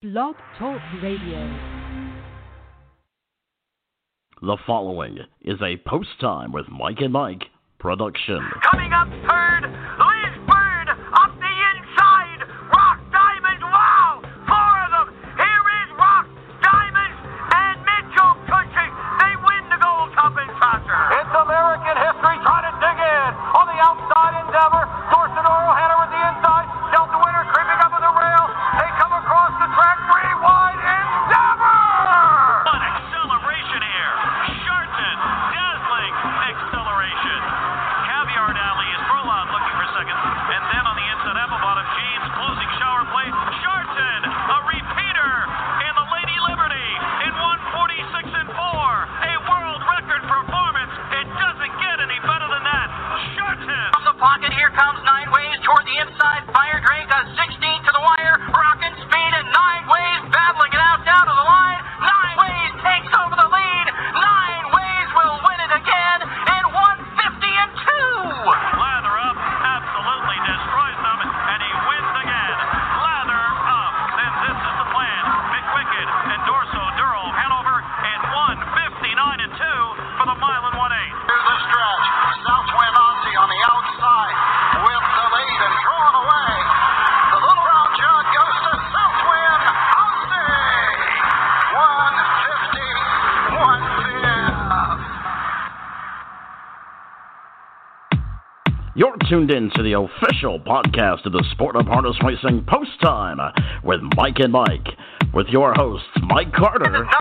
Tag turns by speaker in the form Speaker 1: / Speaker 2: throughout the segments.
Speaker 1: Blog Talk Radio.
Speaker 2: The following is a post time with Mike and Mike production.
Speaker 3: Coming up third,
Speaker 2: tuned in to the official podcast of the Sport of Harness Racing Post Time with Mike and Mike, with your hosts Mike Carter
Speaker 3: Number 1,000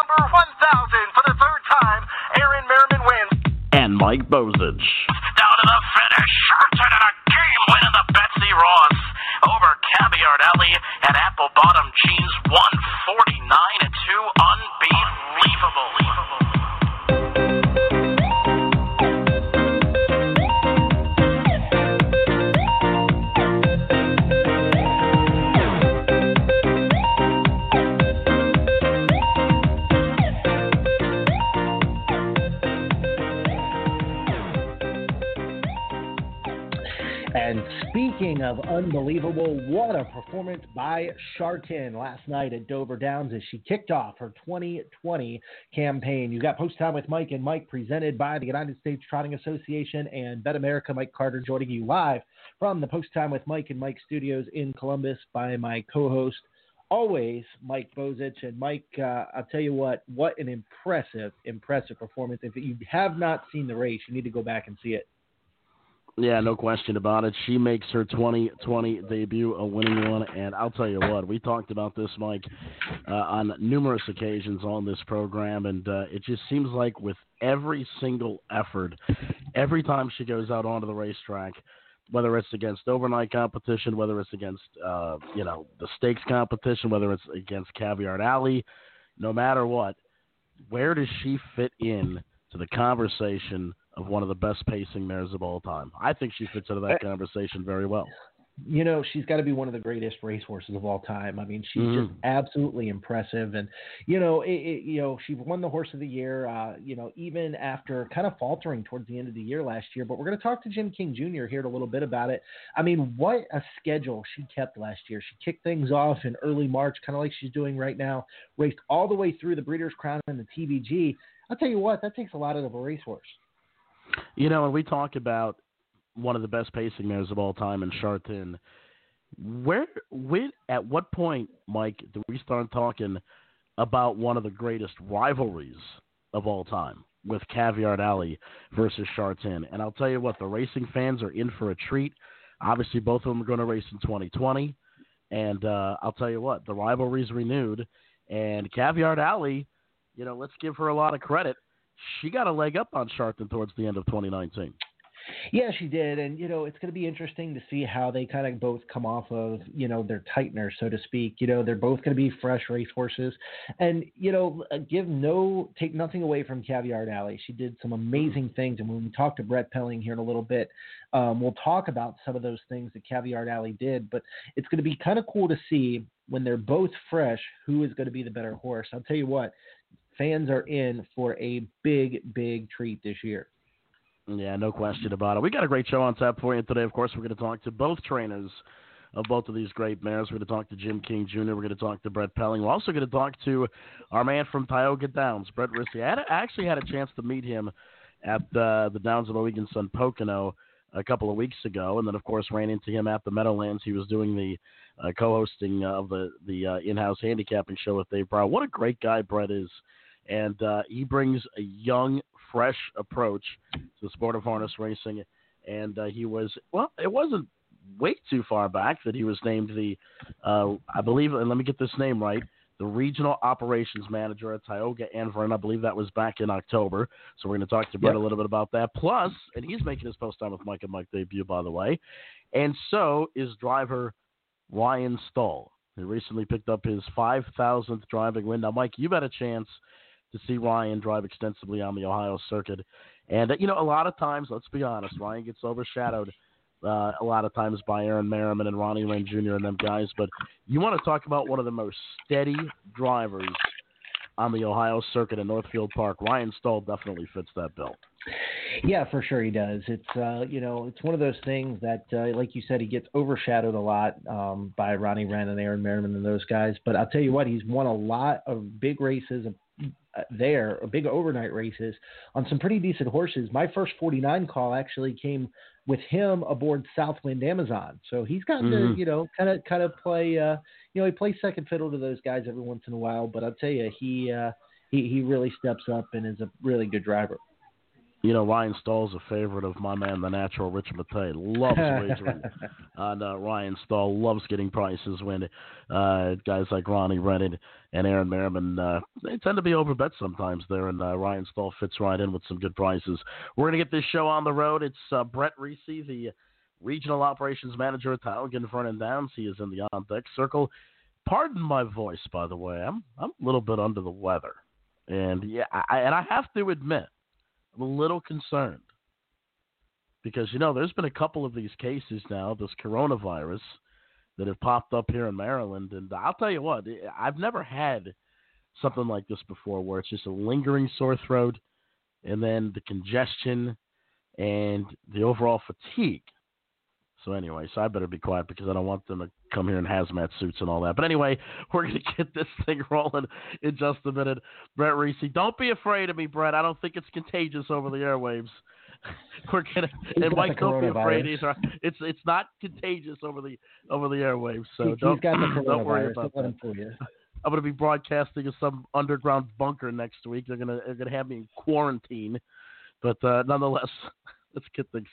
Speaker 3: for the third time. Aaron Merriman wins.
Speaker 2: and Mike Bozich.
Speaker 4: Down to the finish. Shartin and a game win in the Betsy Ross over Caviart Ally and Apple Bottom Jeans 149 and
Speaker 5: speaking of unbelievable, what a performance by Shartin last night at Dover Downs as she kicked off her 2020 campaign. You got Post Time with Mike and Mike presented by the United States Trotting Association and Bet America. Mike Carter joining you live from the Post Time with Mike and Mike studios in Columbus by my co host, always Mike Bozich. And Mike, uh, I'll tell you what, what an impressive, impressive performance. If you have not seen the race, you need to go back and see it.
Speaker 2: Yeah, no question about it. She makes her 2020 debut a winning one, and I'll tell you what, we talked about this, Mike, uh, on numerous occasions on this program, and uh, it just seems like with every single effort, every time she goes out onto the racetrack, whether it's against overnight competition, whether it's against uh, you know the stakes competition, whether it's against Caviart Ally, no matter what, where does she fit in to the conversation of one of the best pacing mares of all time? I think she fits into that conversation very well.
Speaker 5: you know, she's got to be one of the greatest racehorses of all time. I mean, she's
Speaker 2: Mhm.
Speaker 5: just absolutely impressive, and you know, it, it, you know, she won the Horse of the Year. Uh, you know, even after kind of faltering towards the end of the year last year. But we're going to talk to Jim King Jr. here in a little bit about it. I mean, what a schedule she kept last year. She kicked things off in early March, kind of like she's doing right now. Raced all the way through the Breeders' Crown and the TVG. I'll tell you what, that takes a lot out of a racehorse.
Speaker 2: You know, when we talk about one of the best pacing mares of all time in Shartin, where, when, at what point, Mike, do we start talking about one of the greatest rivalries of all time with Caviart Ally versus Shartin? And I'll tell you what, the racing fans are in for a treat. Obviously, both of them are going to race in 2020. And uh, I'll tell you what, the rivalry's renewed. And Caviart Ally, you know, let's give her a lot of credit. She got a leg up on Shartin towards the end of 2019.
Speaker 5: Yeah, she did, and you know it's going to be interesting to see how they kind of both come off of you know their tightener, so to speak. You know they're both going to be fresh racehorses, and you know give no take nothing away from Caviart Ally. She did some amazing things, and when we talk to Brett Pelling here in a little bit, um, we'll talk about some of those things that Caviart Ally did. But it's going to be kind of cool to see when they're both fresh who is going to be the better horse. I'll tell you what, fans are in for a big, big treat this year.
Speaker 2: Yeah, no question about it. We got a great show on tap for you today. Of course, we're going to talk to both trainers of both of these great mares. We're going to talk to Jim King Jr. We're going to talk to Brett Pelling. We're also going to talk to our man from Tioga Downs, Brett Risi. I, had, I actually had a chance to meet him at the Downs of Mohegan Sun Pocono a couple of weeks ago, and then of course ran into him at the Meadowlands. He was doing the uh, co-hosting of the the uh, in-house handicapping show with Dave Brown. What a great guy Brett is, and uh, he brings a young, fresh approach to the sport of harness racing. And uh, he was well, it wasn't way too far back that he was named the, uh, I believe, and let me get this name right, the regional operations manager at Tioga and Vernon. I believe that was back in October. So we're going to talk to Brett yep. a little bit about that. Plus, and he's making his post time with Mike and Mike debut, by the way. And so is driver Ryan Stahl. He recently picked up his 5,000th driving win. Now, Mike, you've had a chance to see Ryan drive extensively on the Ohio circuit. And, you know, a lot of times, let's be honest, Ryan gets overshadowed uh, a lot of times by Aaron Merriman and Ronnie Lane Jr. and them guys. But you want to talk about one of the most steady drivers on the Ohio circuit in Northfield Park. Ryan Stahl definitely fits that bill.
Speaker 5: Yeah, for sure he does. It's uh, you know it's one of those things that, uh, like you said, he gets overshadowed a lot um, by Ronnie Wrenn and Aaron Merriman and those guys. But I'll tell you what, he's won a lot of big races there, a big overnight races on some pretty decent horses. My first 49 call actually came with him aboard Southwind Amazon, so he's gotten mm-hmm. to you know kind of kind of play. Uh, you know, he plays second fiddle to those guys every once in a while. But I'll tell you, he uh, he he really steps up and is a really good driver.
Speaker 2: You know, Ryan Stahl's a favorite of my man, the natural Rich Matei. Loves wagering on uh, Ryan Stahl. Loves getting prices when uh, guys like Ronnie Rennan and Aaron Merriman, uh, they tend to be overbet sometimes there, and uh, Ryan Stahl fits right in with some good prices. We're going to get this show on the road. It's uh, Brett Risi, the Regional Operations Manager at Tioga Vernon Downs. He is in the on deck circle. Pardon my voice, by the way. I'm I'm a little bit under the weather, and yeah, I, and I have to admit I'm a little concerned because you know there's been a couple of these cases now, this coronavirus that have popped up here in Maryland, and I'll tell you what, I've never had something like this before, where it's just a lingering sore throat, and then the congestion and the overall fatigue. So anyway, so I better be quiet because I don't want them to come here in hazmat suits and all that. But anyway, we're gonna get this thing rolling in just a minute. Brett Risi, don't be afraid of me, Brett. I don't think it's contagious over the airwaves. we're gonna
Speaker 5: he's
Speaker 2: and Mike, don't be afraid
Speaker 5: either.
Speaker 2: It's it's not contagious over the over the airwaves. So
Speaker 5: he,
Speaker 2: don't,
Speaker 5: don't
Speaker 2: worry about
Speaker 5: that.
Speaker 2: I'm gonna be broadcasting in some underground bunker next week. They're gonna they're gonna have me in quarantine. But uh, nonetheless, let's get things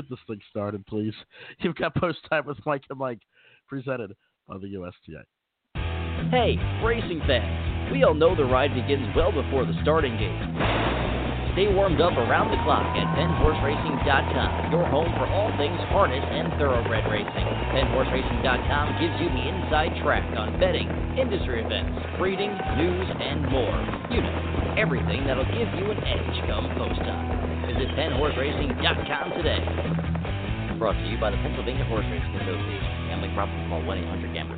Speaker 2: get this thing started, please. You've got Post Time with Mike and Mike, presented by the USTA.
Speaker 6: Hey, racing fans. We all know the ride begins well before the starting gate. Stay warmed up around the clock at PennHorseRacing.com, your home for all things harness and thoroughbred racing. PennHorseRacing.com gives you the inside track on betting, industry events, breeding, news, and more. You know, everything that'll give you an edge come post time. Visit PennHorseRacing.com today. Brought to you by the Pennsylvania Horse Racing Association. Gambling problem, call 1 800 Gambler.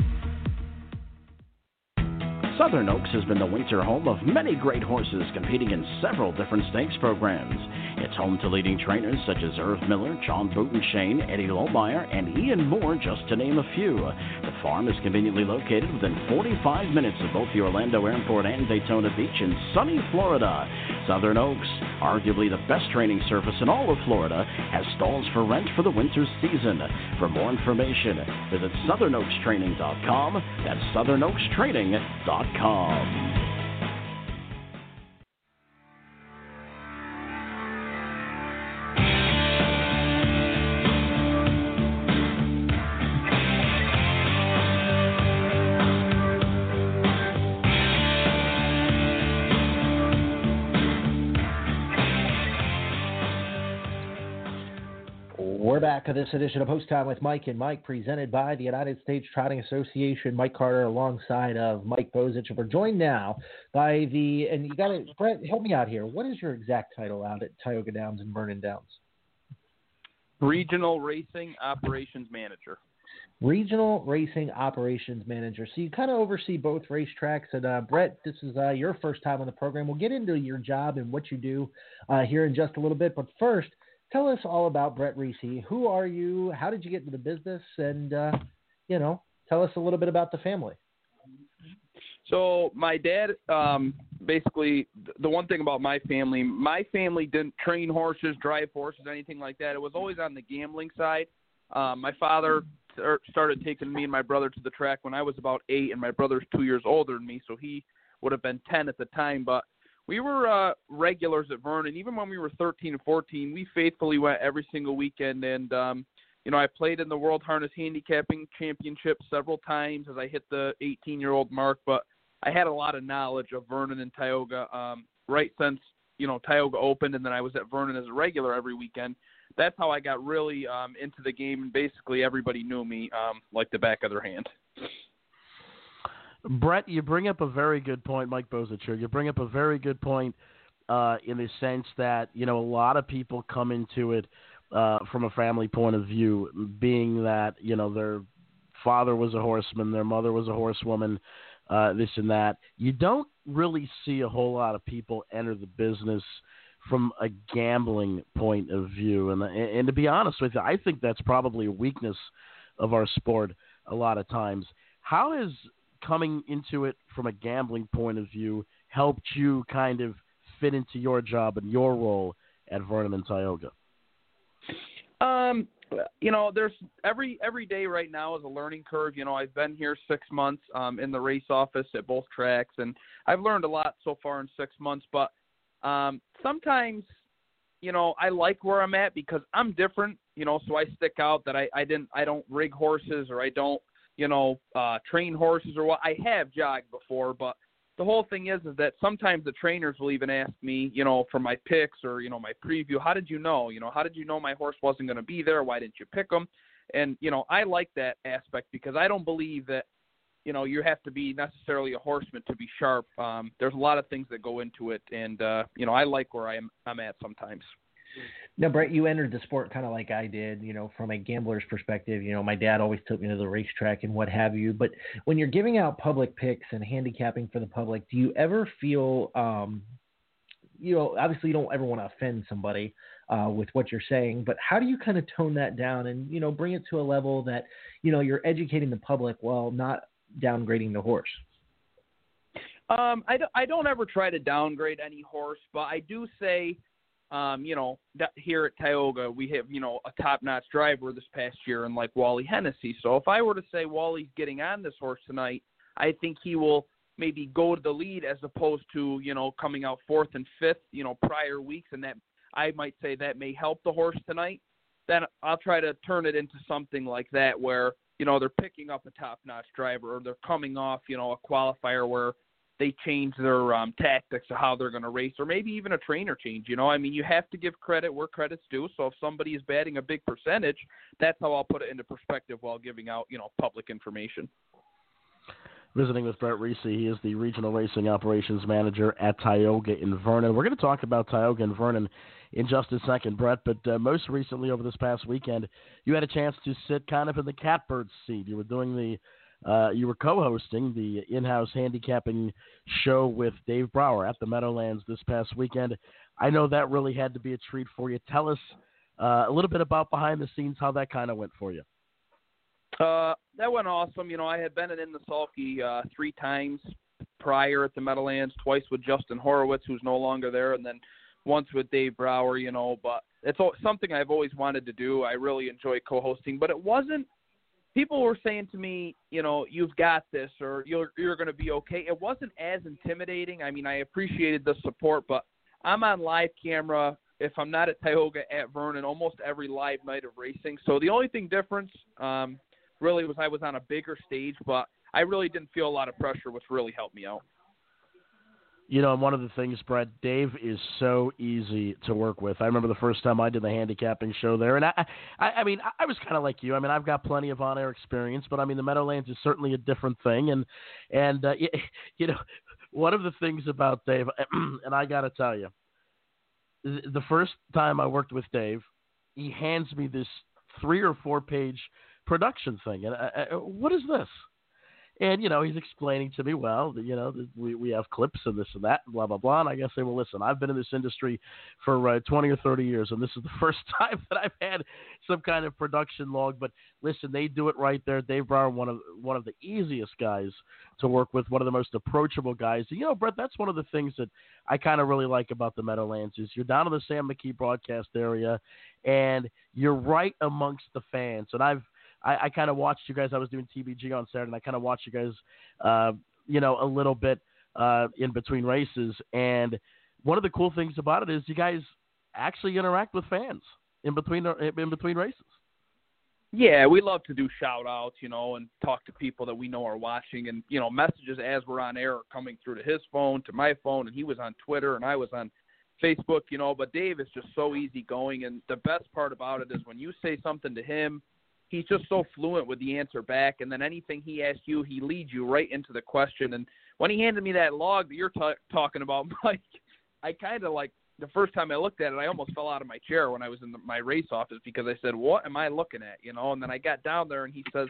Speaker 7: Southern Oaks has been the winter home of many great horses competing in several different stakes programs. It's home to leading trainers such as Erv Miller, John Butenschoen, Eddie Lohmeyer, and Ian Moore, just to name a few. The farm is conveniently located within 45 minutes of both the Orlando Airport and Daytona Beach in sunny Florida. Southern Oaks, arguably the best training surface in all of Florida, has stalls for rent for the winter season. For more information, visit southernoakstraining.com. That's southernoakstraining.com.
Speaker 5: back of this edition of Post Time with Mike and Mike, presented by the United States Trotting Association. Mike Carter alongside of Mike Bozich. We're joined now by the, and you got to, Brett, help me out here. What is your exact title out at Tioga Downs and Vernon Downs?
Speaker 8: Regional Racing Operations Manager.
Speaker 5: Regional Racing Operations Manager. So you kind of oversee both racetracks. And uh, Brett, this is uh, your first time on the program. We'll get into your job and what you do uh, here in just a little bit. But first, tell us all about Brett Risi. Who are you? How did you get into the business? And, uh, you know, tell us a little bit about the family.
Speaker 8: So my dad, um, basically, the one thing about my family, my family didn't train horses, drive horses, anything like that. It was always on the gambling side. Um, my father started taking me and my brother to the track when I was about eight, and my brother's two years older than me, so he would have been ten at the time. But we were uh, regulars at Vernon. Even when we were 13 and 14, we faithfully went every single weekend. And um, you know, I played in the World Harness Handicapping Championship several times as I hit the 18-year-old mark. But I had a lot of knowledge of Vernon and Tioga um, right since you know Tioga opened, and then I was at Vernon as a regular every weekend. That's how I got really um, into the game, and basically everybody knew me um, like the back of their hand.
Speaker 2: Brett, you bring up a very good point, Mike Bozich You bring up a very good point uh, in the sense that you know a lot of people come into it uh, from a family point of view, being that you know their father was a horseman, their mother was a horsewoman, uh, this and that. You don't really see a whole lot of people enter the business from a gambling point of view, and and to be honest with you, I think that's probably a weakness of our sport a lot of times. How has coming into it from a gambling point of view helped you kind of fit into your job and your role at Vernon and Tioga?
Speaker 8: Um, you know, there's every every day right now is a learning curve. You know, I've been here six months um, in the race office at both tracks, and I've learned a lot so far in six months. But um, sometimes, you know, I like where I'm at because I'm different. You know, so I stick out that I I didn't I don't rig horses or I don't you know, uh, train horses or what. I have jogged before, but the whole thing is is that sometimes the trainers will even ask me, you know, for my picks or you know my preview. How did you know? You know, how did you know my horse wasn't going to be there? Why didn't you pick him? And you know, I like that aspect because I don't believe that you know you have to be necessarily a horseman to be sharp. Um, there's a lot of things that go into it, and uh, you know, I like where I am I'm at sometimes.
Speaker 5: Now, Brett, you entered the sport kind of like I did, you know, from a gambler's perspective. You know, my dad always took me to the racetrack and what have you. But when you're giving out public picks and handicapping for the public, do you ever feel, um, you know, obviously you don't ever want to offend somebody uh, with what you're saying, but how do you kind of tone that down and, you know, bring it to a level that, you know, you're educating the public while not downgrading the horse?
Speaker 8: Um, I, don't, I don't ever try to downgrade any horse, but I do say – um, you know, here at Tioga, we have, you know, a top-notch driver this past year, and like Wally Hennessy. So if I were to say Wally's getting on this horse tonight, I think he will maybe go to the lead as opposed to, you know, coming out fourth and fifth, you know, prior weeks, and that I might say that may help the horse tonight. Then I'll try to turn it into something like that where, you know, they're picking up a top-notch driver, or they're coming off, you know, a qualifier where they change their um, tactics of how they're going to race, or maybe even a trainer change. You know, I mean, you have to give credit where credit's due. So if somebody is batting a big percentage, that's how I'll put it into perspective while giving out, you know, public information.
Speaker 2: Visiting with Brett Risi, he is the regional racing operations manager at Tioga in Vernon. We're going to talk about Tioga and Vernon in just a second, Brett. But uh, most recently, over this past weekend, you had a chance to sit kind of in the catbird seat. You were doing the uh, you were co-hosting the in-house handicapping show with Dave Brower at the Meadowlands this past weekend. I know that really had to be a treat for you. Tell us uh, a little bit about behind the scenes, how that kind of went for you.
Speaker 8: Uh, that went awesome. You know, I had been in the Sulky uh, three times prior at the Meadowlands, twice with Justin Horowitz, who's no longer there, and then once with Dave Brower. You know, but it's something I've always wanted to do. I really enjoy co-hosting, but it wasn't people were saying to me, you know, you've got this or you're you're going to be okay. It wasn't as intimidating. I mean, I appreciated the support, but I'm on live camera if I'm not at Tioga at Vernon almost every live night of racing. So the only thing difference um really was I was on a bigger stage, but I really didn't feel a lot of pressure which really helped me out.
Speaker 2: You know, and one of the things, Brett, Dave is so easy to work with. I remember the first time I did the handicapping show there, and I, I, I mean, I was kind of like you. I mean, I've got plenty of on-air experience, but I mean, the Meadowlands is certainly a different thing, and and uh, you know, one of the things about Dave, and I got to tell you, the first time I worked with Dave, he hands me this three or four page production thing, and I, I, what is this? And you know, he's explaining to me, well, you know, we we have clips and this and that, and blah blah blah. And I guess say, well, listen, I've been in this industry for uh, 20 or 30 years, and this is the first time that I've had some kind of production log. But listen, they do it right there. Dave Brower, one of one of the easiest guys to work with, one of the most approachable guys. You know, Brett, that's one of the things that I kind of really like about the Meadowlands is you're down in the Sam McKee broadcast area, and you're right amongst the fans. And I've I, I kind of watched you guys. I was doing TVG on Saturday, and I kind of watched you guys, uh, you know, a little bit uh, in between races. And one of the cool things about it is you guys actually interact with fans in between in between races.
Speaker 8: Yeah, we love to do shout outs, you know, and talk to people that we know are watching and, you know, messages as we're on air are coming through to his phone, to my phone, and he was on Twitter and I was on Facebook, you know, but Dave is just so easygoing and the best part about it is when you say something to him he's just so fluent with the answer back. And then anything he asks you, he leads you right into the question. And when he handed me that log that you're t- talking about, Mike, I kind of like the first time I looked at it, I almost fell out of my chair when I was in the, my race office because I said, "What am I looking at?" You know. And then I got down there, and he says,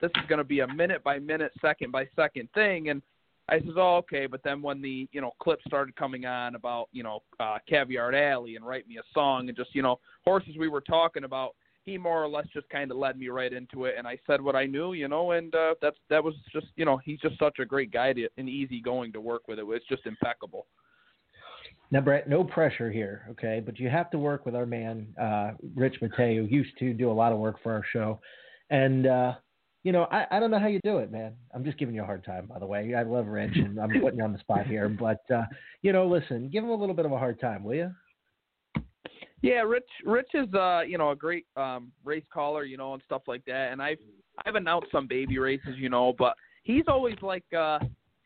Speaker 8: "This is going to be a minute by minute, second by second thing." And I says, "Oh, okay." But then when the you know clips started coming on about you know uh, Caviart Ally and write me a song and just you know horses we were talking about, he more or less just kind of led me right into it, and I said what I knew, you know, and uh, that's that was just you know he's just such a great guy to, and easy going to work with. It was just impeccable.
Speaker 5: Now, Brett, no pressure here, okay? But you have to work with our man, uh, Rich Mateo, who used to do a lot of work for our show. And, uh, you know, I, I don't know how you do it, man. I'm just giving you a hard time, by the way. I love Rich, and I'm putting you on the spot here. But, uh, you know, listen, give him a little bit of a hard time, will you?
Speaker 8: Yeah, Rich. Rich is uh, you know a great um, race caller, you know, and stuff like that. And I've I've announced some baby races, you know, but he's always like uh,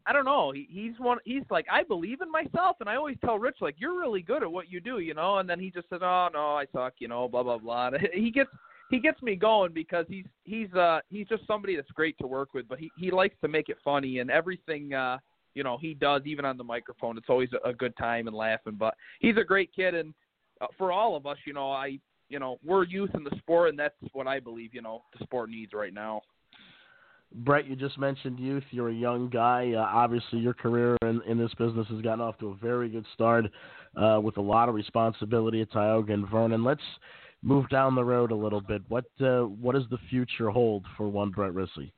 Speaker 8: I don't know. He, he's one. He's like I believe in myself, and I always tell Rich like you're really good at what you do, you know. And then he just says, oh no, I suck, you know, blah blah blah. He gets he gets me going because he's he's uh he's just somebody that's great to work with, but he he likes to make it funny and everything. uh you know he does even on the microphone it's always a, a good time and laughing but he's a great kid and uh, for all of us, you know, I, you know, we're youth in the sport, and that's what I believe, you know, the sport needs right now.
Speaker 2: Brett, you just mentioned youth. You're a young guy. Uh, obviously, your career in, in this business has gotten off to a very good start uh, with a lot of responsibility at Tioga and Vernon. Let's move down the road a little bit. What uh, what does the future hold for one Brett Risi?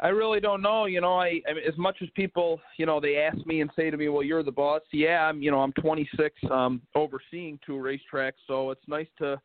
Speaker 8: I really don't know. You know, I, I mean, as much as people, you know, they ask me and say to me, "Well, you're the boss." Yeah, I'm. You know, I'm 26, um, overseeing two racetracks, so it's nice to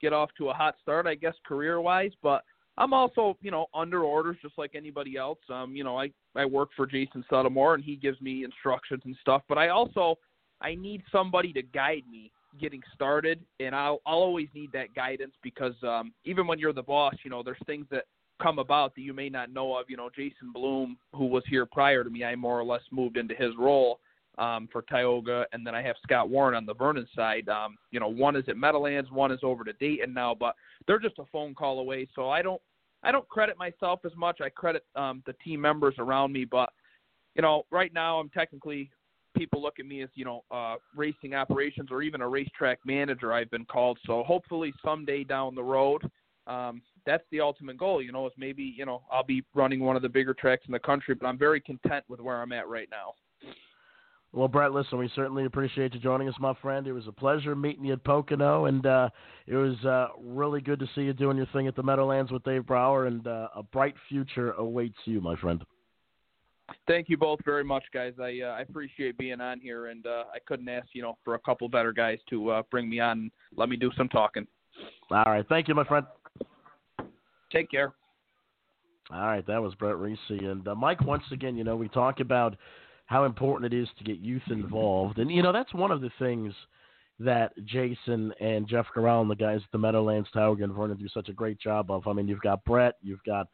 Speaker 8: get off to a hot start, I guess, career-wise. But I'm also, you know, under orders just like anybody else. Um, you know, I I work for Jason Settlemoir, and he gives me instructions and stuff. But I also I need somebody to guide me getting started, and I'll I'll always need that guidance because um, even when you're the boss, you know, there's things that come about that you may not know of. You know, Jason Bloom, who was here prior to me, I more or less moved into his role um, for Tioga, and then I have Scott Warren on the Vernon side. Um, you know, one is at Meadowlands, one is over to Dayton now, but they're just a phone call away. So I don't, I don't credit myself as much. I credit um, the team members around me, but you know, right now I'm technically people look at me as you know uh, racing operations or even a racetrack manager. I've been called. So hopefully someday down the road, um, that's the ultimate goal. You know, is maybe you know I'll be running one of the bigger tracks in the country, but I'm very content with where I'm at right now.
Speaker 2: Well, Brett, listen, we certainly appreciate you joining us, my friend. It was a pleasure meeting you at Pocono, and uh, it was uh, really good to see you doing your thing at the Meadowlands with Dave Brower, and uh, a bright future awaits you, my friend.
Speaker 8: Thank you both very much, guys. I uh, I appreciate being on here, and uh, I couldn't ask you know for a couple better guys to uh, bring me on and let me do some talking.
Speaker 2: All right, thank you, my friend.
Speaker 8: Take care.
Speaker 2: All right, that was Brett Risi. And uh, Mike, once again, you know, we talk about how important it is to get youth involved. And, you know, that's one of the things that Jason and Jeff Gural and the guys at the Meadowlands, Tioga, and Vernon do such a great job of. I mean, you've got Brett, you've got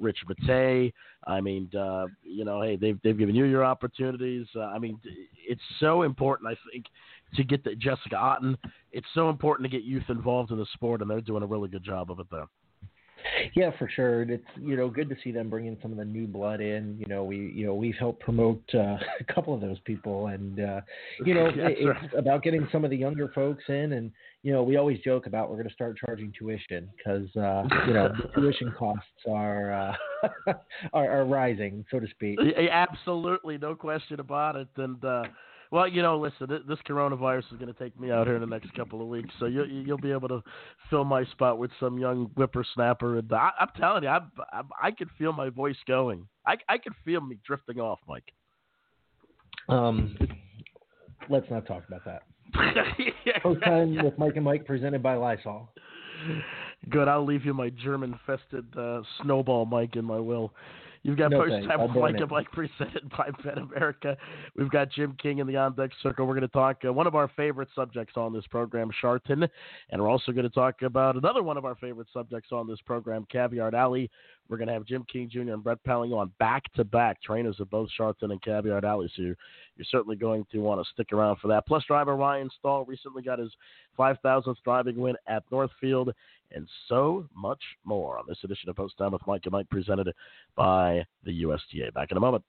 Speaker 2: Rich Matei. I mean, uh, you know, hey, they've they've given you your opportunities. Uh, I mean, it's so important. I think to get the Jessica Otten. It's so important to get youth involved in the sport, and they're doing a really good job of it there.
Speaker 5: Yeah, for sure. It's you know good to see them bringing some of the new blood in. You know, we you know we've helped promote uh, a couple of those people, and uh, you know it, it's about getting some of the younger folks in. And you know we always joke about we're going to start charging tuition because uh, you know the tuition costs are, uh, are are rising, so to speak.
Speaker 2: Absolutely, no question about it. And uh, well, you know, listen, th- this coronavirus is going to take me out here in the next couple of weeks, so you, you'll be able to fill my spot with some young whippersnapper. And I, I'm telling you, I, I, I can feel my voice going. I, I can feel me drifting off, Mike.
Speaker 5: Um, let's not talk about that. Post time with Mike and Mike, presented by Lysol.
Speaker 2: Good. I'll leave you my German-fested uh, snowball, Mike, in my will. You've got
Speaker 5: No thanks.
Speaker 2: time
Speaker 5: I'll
Speaker 2: with
Speaker 5: burn
Speaker 2: Mike and Mike presented by Bet America. We've got Jim King in the on deck circle. We're going to talk uh, one of our favorite subjects on this program, Shartin, and we're also going to talk about another one of our favorite subjects on this program, Caviart Ally. We're going to have Jim King Jr. and Brett Pelling on back to back trainers of both Shartin and Caviart Ally. So you're, you're certainly going to want to stick around for that. Plus, driver Ryan Stahl recently got his 5,000th driving win at Northfield, and so much more on this edition of Post Time with Mike and Mike, presented by the USTA. Back in a moment.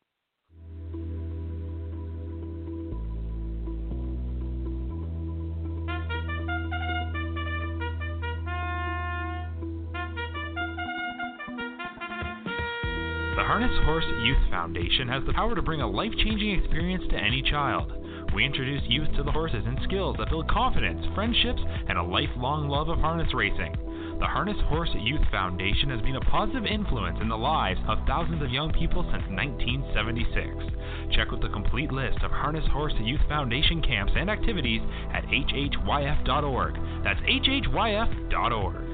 Speaker 9: Horse Youth Foundation has the power to bring a life changing experience to any child. We introduce youth to the horses and skills that build confidence, friendships, and a lifelong love of harness racing. The Harness Horse Youth Foundation has been a positive influence in the lives of thousands of young people since 1976. Check out the complete list of Harness Horse Youth Foundation camps and activities at hhyf.org. That's hhyf.org.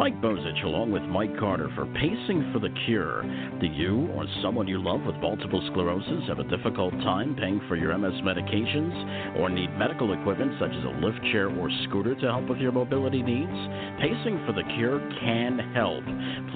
Speaker 7: Mike Bozich along with Mike Carter for Pacing for the Cure. Do you or someone you love with multiple sclerosis have a difficult time paying for your MS medications or need medical equipment such as a lift chair or scooter to help with your mobility needs? Pacing for the Cure can help.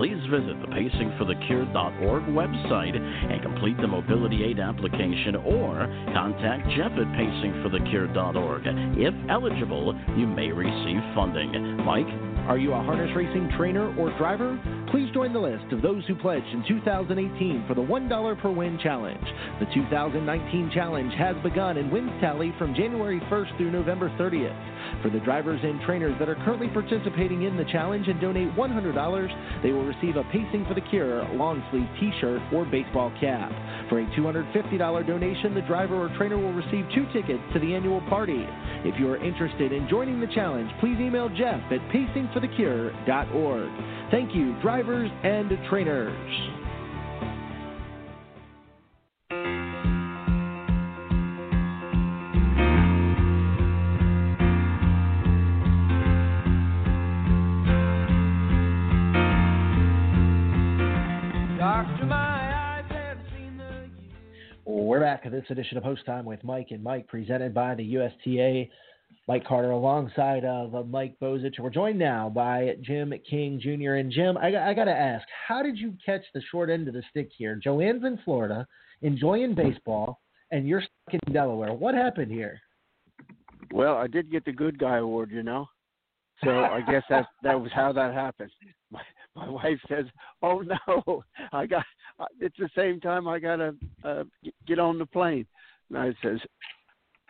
Speaker 7: Please visit the pacingforthecure.org website and complete the mobility aid application or contact Jeff at pacingforthecure.org. If eligible, you may receive funding. Mike?
Speaker 5: Are you a harness racing trainer or driver? Please join the list of those who pledged in 2018 for the $1 per win challenge. The 2019 challenge has begun and wins tally from January 1st through November 30th. For the drivers and trainers that are currently participating in the challenge and donate $100, they will receive a Pacing for the Cure long sleeve t shirt or baseball cap. For a $250 donation, the driver or trainer will receive two tickets to the annual party. If you are interested in joining the challenge, please email Jeff at pacingforthecure.org. Thank you, drivers and trainers. We're back at this edition of Post Time with Mike and Mike, presented by the USTA. Mike Carter alongside of uh, Mike Bozich. We're joined now by Jim King Jr. And Jim, I, I got to ask, how did you catch the short end of the stick here? JoAnn's in Florida, enjoying baseball, and you're stuck in Delaware. What happened here?
Speaker 10: Well, I did get the good guy award, you know. So I guess that that was how that happened. My, my wife says, "Oh no, I got it's the same time I got to uh, get on the plane." And I says,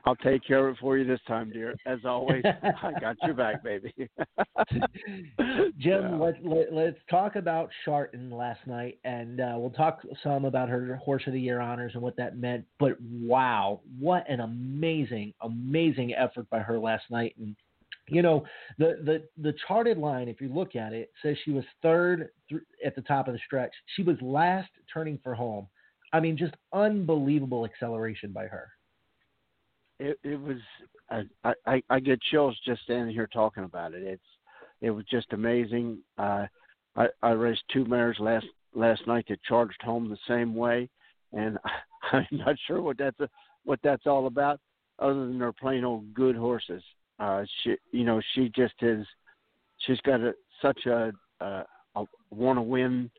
Speaker 10: "I'll take care of it for you this time, dear. As always, I got your back, baby."
Speaker 5: Jim,
Speaker 10: Yeah.
Speaker 5: let, let, let's talk about Shartin last night, and uh, we'll talk some about her Horse of the Year honors and what that meant. But wow, what an amazing, amazing effort by her last night! And you know, the the the charted line, if you look at it, says she was third thr at the top of the stretch. She was last turning for home. I mean, just unbelievable acceleration by her.
Speaker 10: It it was I, I I get chills just standing here talking about it. It's it was just amazing. Uh, I I raced two mares last last night that charged home the same way, and I'm not sure what that's a, what that's all about, other than they're plain old good horses. Uh, she, you know, she just is. She's got a such a, a, a want to win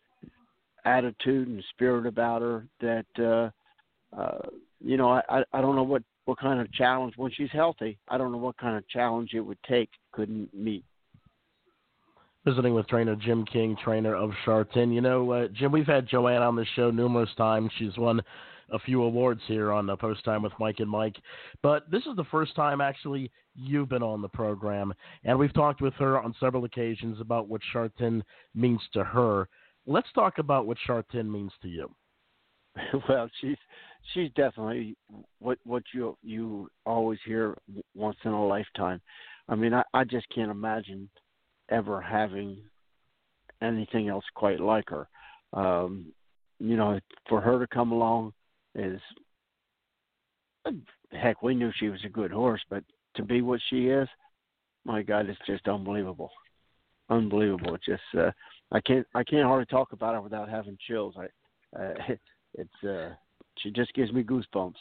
Speaker 10: attitude and spirit about her that uh, uh, you know I I don't know what what kind of challenge when she's healthy. I don't know what kind of challenge it would take. Couldn't meet.
Speaker 2: Visiting with trainer Jim King, trainer of Shartin. You know, uh, Jim, we've had JoAnn on the show numerous times. She's won a few awards here on the Post Time with Mike and Mike. But this is the first time actually you've been on the program, and we've talked with her on several occasions about what Shartin means to her. Let's talk about what Shartin means to you.
Speaker 10: Well, she's she's definitely what what you you always hear once in a lifetime. I mean, I, I just can't imagine ever having anything else quite like her. Um, you know, for her to come along is heck. We knew she was a good horse, but to be what she is, my God, it's just unbelievable, unbelievable. It's just uh, I can't I can't hardly talk about it without having chills. I uh, it's uh, she just gives me goosebumps.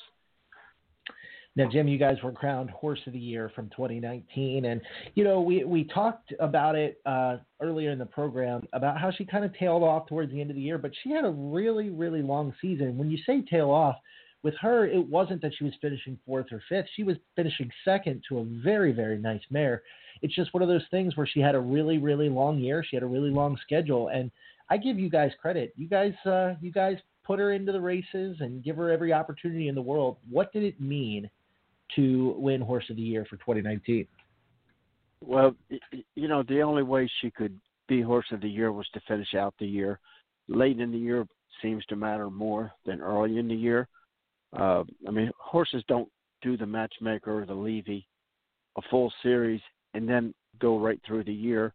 Speaker 5: Now, Jim, you guys were crowned Horse of the Year from 2019, and you know we we talked about it uh, earlier in the program about how she kind of tailed off towards the end of the year, but she had a really really long season. When you say tail off, with her, it wasn't that she was finishing fourth or fifth; she was finishing second to a very very nice mare. It's just one of those things where she had a really really long year, she had a really long schedule, and I give you guys credit. You guys, uh, you guys put her into the races and give her every opportunity in the world. What did it mean to win Horse of the Year for 2019?
Speaker 10: Well, you know, the only way she could be Horse of the Year was to finish out the year. Late in the year seems to matter more than early in the year. Uh, I mean, horses don't do the matchmaker or the levy a full series and then go right through the year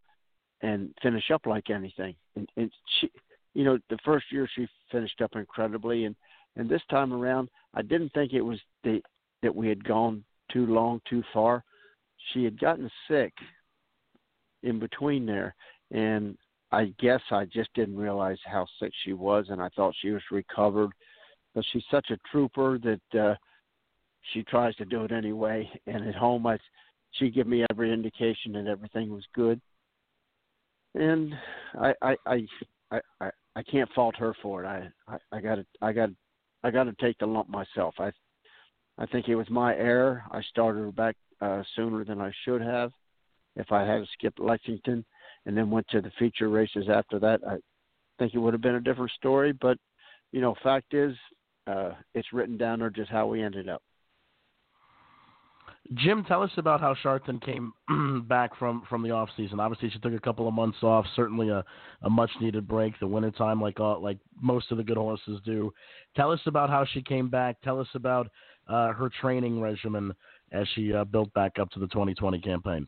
Speaker 10: and finish up like anything. And, and she, you know, the first year she finished up incredibly, and and this time around, I didn't think it was the that we had gone too long, too far. She had gotten sick in between there, and I guess I just didn't realize how sick she was, and I thought she was recovered. But she's such a trooper that uh, she tries to do it anyway. And at home, I she gave me every indication that everything was good, and I I I I, I, I can't fault her for it. I I, got to I got I got to take the lump myself. I I think it was my error. I started her back uh, sooner than I should have. If I had skipped Lexington and then went to the feature races after that, I think it would have been a different story. But you know, fact is, uh, it's written down there just how we ended up.
Speaker 2: Jim, tell us about how Shartin came back from, from the off season. Obviously, she took a couple of months off. Certainly, a, a much needed break. The wintertime, like all, like most of the good horses do. Tell us about how she came back. Tell us about uh, her training regimen as she uh, built back up to the 2020 campaign?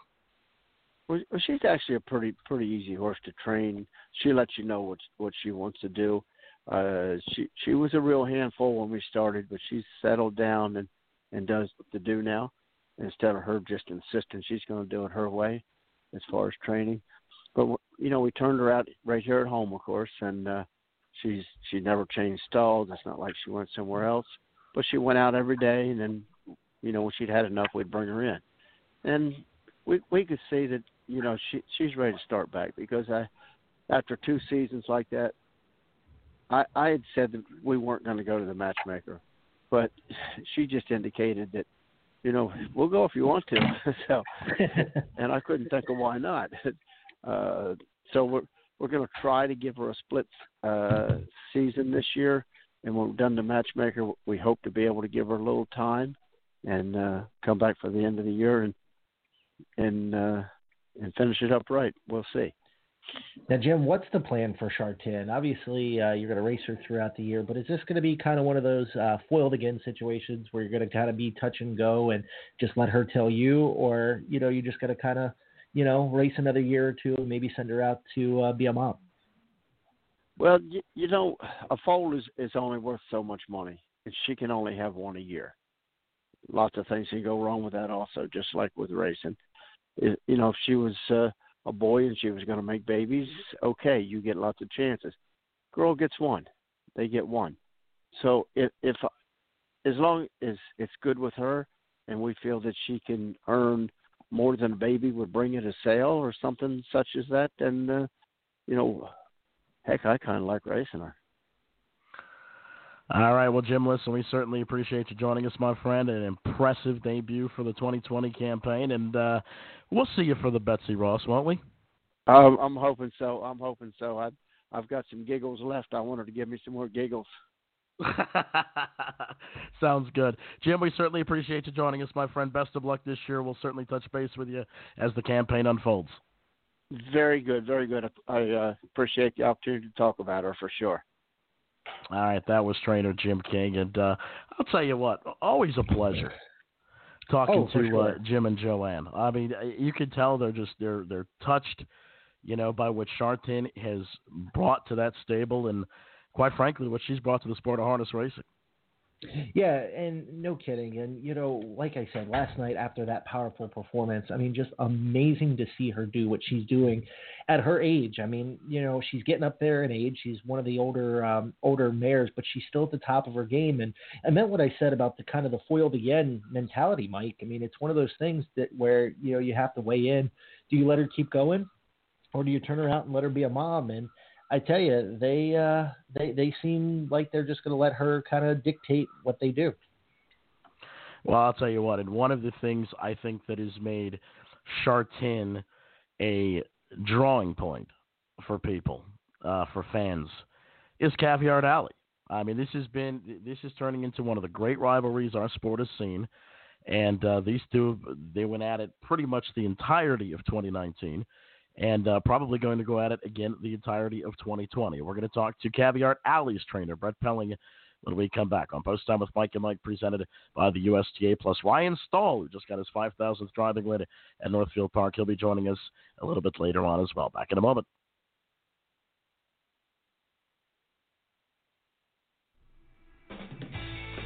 Speaker 10: Well, she's actually a pretty pretty easy horse to train. She lets you know what what she wants to do. Uh, she she was a real handful when we started, but she's settled down and and does the do now. Instead of her just insisting she's going to do it her way, as far as training. But you know, we turned her out right here at home, of course, and uh, she's she never changed stalls. It's not like she went somewhere else but she went out every day, and then you know when she'd had enough, we'd bring her in, and we we could see that you know she she's ready to start back because I after two seasons like that, I I had said that we weren't going to go to the matchmaker, but she just indicated that you know we'll go if you want to, so and I couldn't think of why not. Uh, so we're we're going to try to give her a split uh, season this year and when we're done the matchmaker, we hope to be able to give her a little time and uh, come back for the end of the year and and uh, and finish it up right. We'll see.
Speaker 5: Now, Jim, what's the plan for Shartin? Obviously, uh, you're going to race her throughout the year, but is this going to be kind of one of those uh, foiled again situations where you're going to kind of be touch and go and just let her tell you, or you know, you're just got to kind of, you know, race another year or two, and maybe send her out to uh, be a mom?
Speaker 10: Well, you, you know, a foal is is only worth so much money, and she can only have one a year. Lots of things can go wrong with that, also, just like with racing. You know, if she was uh, a boy and she was going to make babies, okay, you get lots of chances. Girl gets one; they get one. So if if as long as it's good with her, and we feel that she can earn more than a baby would bring at a sale or something such as that, then uh, you know, heck, I kind of like racing her.
Speaker 2: All right, well, Jim, listen, we certainly appreciate you joining us, my friend. An impressive debut for the 2020 campaign, and uh, we'll see you for the Betsy Ross, won't we?
Speaker 10: Um, I'm hoping so. I'm hoping so. I've I've got some giggles left. I want her to give me some more giggles.
Speaker 2: Sounds good. Jim, we certainly appreciate you joining us, my friend. Best of luck this year. We'll certainly touch base with you as the campaign unfolds.
Speaker 10: Very good, very good. I uh, appreciate the opportunity to talk about her for sure.
Speaker 2: All right, that was trainer Jim King, and uh, I'll tell you what, always a pleasure talking
Speaker 5: Oh,
Speaker 2: to
Speaker 5: sure.
Speaker 2: uh, Jim and JoAnn. I mean, you can tell they're just they're they're touched, you know, by what Shartin has brought to that stable, and quite frankly, what she's brought to the sport of harness racing.
Speaker 5: Yeah, and no kidding. And you know, like I said last night after that powerful performance, I mean, just amazing to see her do what she's doing at her age. I mean, you know, she's getting up there in age. She's one of the older um, older mares, but she's still at the top of her game. And I meant what I said about the kind of the foil to end mentality, Mike. I mean, it's one of those things that where you know you have to weigh in. Do you let her keep going, or do you turn her out and let her be a mom? And I tell you, they uh, they they seem like they're just going to let her kind of dictate what they do.
Speaker 2: Well, I'll tell you what, and one of the things I think that has made Shartin a drawing point for people, uh, for fans, is Caviart Ally. I mean, this has been this is turning into one of the great rivalries our sport has seen, and uh, these two they went at it pretty much the entirety of 2019, and uh, probably going to go at it again the entirety of 2020. We're going to talk to Caviart Ally's trainer Brett Pelling when we come back on Post Time with Mike and Mike, presented by the USTA. Plus Ryan Stahl, who just got his 5,000th driving win at Northfield Park, he'll be joining us a little bit later on as well. Back in a moment.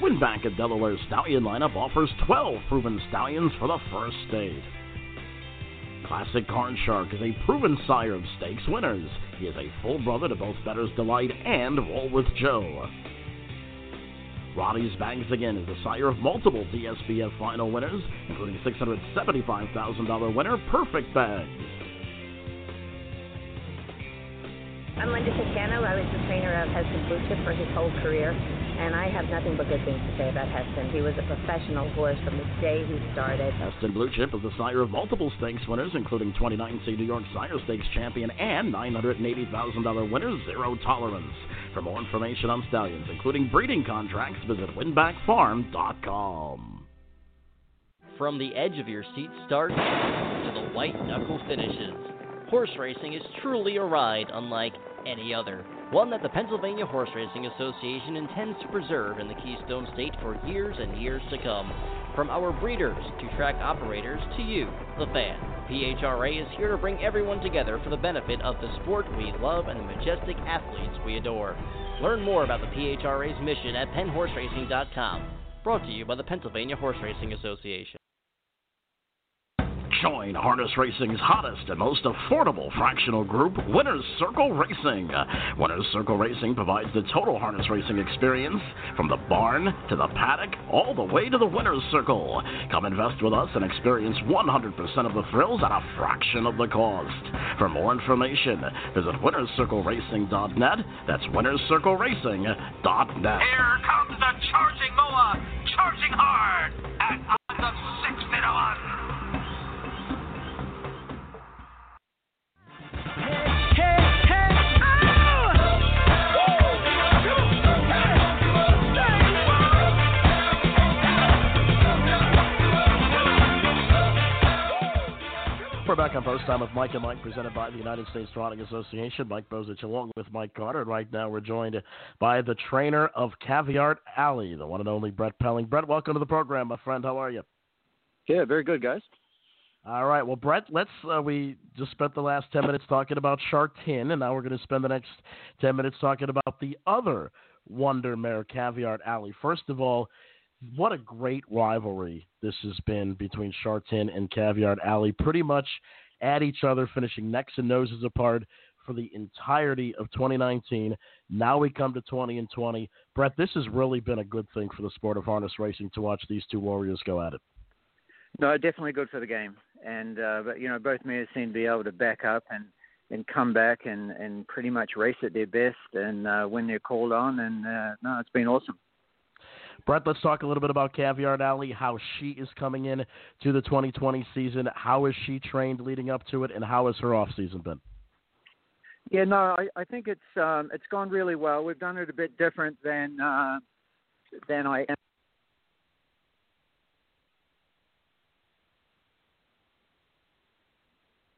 Speaker 2: Winbak at Delaware's Stallion lineup offers 12 proven stallions for the first state. Classic Card Shark is a proven sire of stakes winners. He is a full brother to both Bettor's Delight and with Joe. Roddy's Bags Again is the sire of multiple DSBF final winners, including $675,000 winner Perfect Bags.
Speaker 11: I'm Linda Toscano. I was the trainer of Heston Blue Chip for his whole career, and I have nothing but good things to say about Heston. He was a professional horse from the day he started.
Speaker 2: Heston Blue Chip is the sire of multiple stakes winners, including 29C New York Sire Stakes champion and $980,000 winner Zero Tolerance. For more information on stallions, including breeding contracts, visit winbakfarm.com.
Speaker 6: From the edge of your seat start to the white knuckle finishes, horse racing is truly a ride unlike any other. One that the Pennsylvania Horse Racing Association intends to preserve in the Keystone State for years and years to come. From our breeders to track operators to you, the fan, PHRA is here to bring everyone together for the benefit of the sport we love and the majestic athletes we adore. Learn more about the PHRA's mission at PennHorseRacing.com. Brought to you by the Pennsylvania Horse Racing Association.
Speaker 2: Join Harness Racing's hottest and most affordable fractional group, Winners Circle Racing. Winners Circle Racing provides the total harness racing experience from the barn to the paddock all the way to the Winners Circle. Come invest with us and experience 100% of the thrills at a fraction of the cost. For more information, visit winnerscircleracing.net. That's winnerscircleracing.net.
Speaker 3: Here comes the charging Moa, charging hard at odds of six to one.
Speaker 2: We're back on Post Time with Mike and Mike, presented by the United States Trotting Association. Mike Bozich along with Mike Carter. And right now we're joined by the trainer of Caviart Ally, the one and only Brett Pelling. Brett, welcome to the program, my friend. How are you?
Speaker 12: Yeah, very good, guys.
Speaker 2: All right. Well, Brett, let's. Uh, we just spent the last 10 minutes talking about Shark Shartin, and now we're going to spend the next 10 minutes talking about the other Wonder Mare Caviart Ally. First of all, what a great rivalry this has been between Shartin and Caviart Ally. Pretty much at each other, finishing necks and noses apart for the entirety of 2019. Now we come to 20 and 20. Brett, this has really been a good thing for the sport of harness racing to watch these two warriors go at it.
Speaker 13: No, definitely good for the game, and uh, but you know both mares seem to be able to back up and and come back and and pretty much race at their best and uh, when they're called on, and uh, no, it's been awesome.
Speaker 2: Brett, let's talk a little bit about Caviart Ally, how she is coming in to the 2020 season. How is she trained leading up to it, and how has her off season been?
Speaker 13: Yeah, no, I, I think it's um, it's gone really well. We've done it a bit different than uh, than I.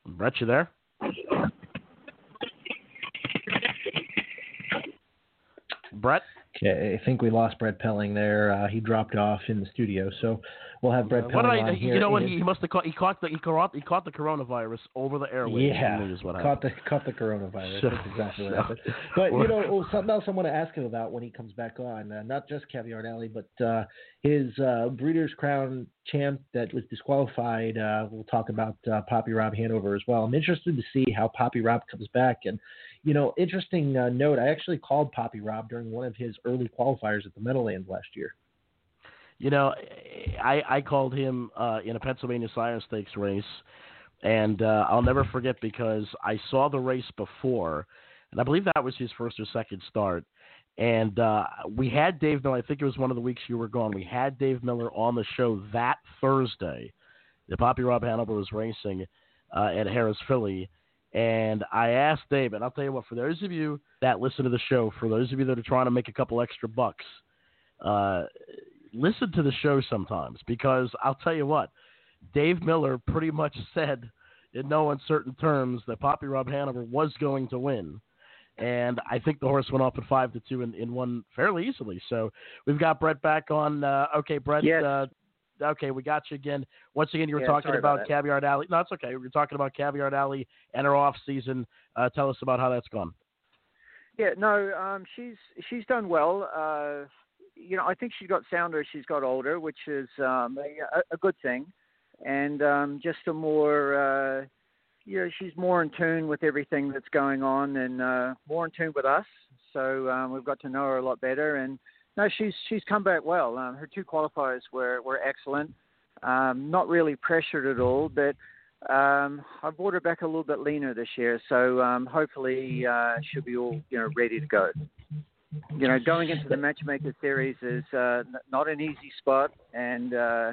Speaker 2: Brett, you there? Brett?
Speaker 5: Okay, I think we lost Brett Pelling there. Uh, he dropped off in the studio, so we'll have Brett
Speaker 2: Uh,
Speaker 5: Pelling
Speaker 2: I,
Speaker 5: on
Speaker 2: you
Speaker 5: here.
Speaker 2: know what? He, must have caught. He caught the he caught, he caught the coronavirus over the airwaves.
Speaker 5: yeah,
Speaker 2: Is what
Speaker 5: caught
Speaker 2: happened.
Speaker 5: the caught the coronavirus.
Speaker 2: So-
Speaker 5: That's exactly what happened. But you know, oh, something else I want to ask him about when he comes back on, uh, not just Caviart Ally, but uh, his uh, Breeders' Crown champ that was disqualified. Uh, we'll talk about uh, Papi Rob Hanover as well. I'm interested to see how Papi Rob comes back. And you know, interesting uh, note. I actually called Papi Rob during one of his early qualifiers at the Meadowlands last year.
Speaker 2: You know, I I called him uh, in a Pennsylvania Sire Stakes race, and uh, I'll never forget because I saw the race before, and I believe that was his first or second start. And uh, we had Dave Miller. I think it was one of the weeks you were gone. We had Dave Miller on the show that Thursday. The Papi Rob Hanover was racing uh, at Harrah's Philly, and I asked Dave, and I'll tell you what, for those of you that listen to the show, for those of you that are trying to make a couple extra bucks, uh, listen to the show sometimes because I'll tell you what, Dave Miller pretty much said in no uncertain terms that Papi Rob Hanover was going to win. And I think the horse went off at five to two and, and won fairly easily. So we've got Brett back on. Uh, okay, Brett.
Speaker 13: Yes.
Speaker 2: Uh, okay, we got you again. Once again, you were
Speaker 13: Yeah,
Speaker 2: talking
Speaker 13: about
Speaker 2: about. Caviart Ally. No, it's okay. We were talking about Caviart Ally and her off season. Uh, tell us about how that's gone.
Speaker 13: Yeah, no, um, she's she's done well. Uh, you know, I think she's got sounder. as She's got older, which is um, a, a good thing, and um, just a more, uh, you know, she's more in tune with everything that's going on, and uh, more in tune with us. So um, we've got to know her a lot better, and no, she's she's come back well. Um, her two qualifiers were were excellent. Um, not really pressured at all, but um, I brought her back a little bit leaner this year, so um, hopefully uh, she'll be all you know ready to go. You know, going into the Matchmaker Series is uh, not an easy spot, and uh,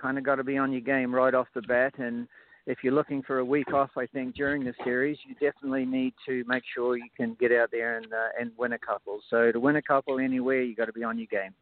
Speaker 13: kind of got to be on your game right off the bat. And if you're looking for a week off, I think during the series, you definitely need to make sure you can get out there and uh, and win a couple. So to win a couple anywhere, you got to be on your game.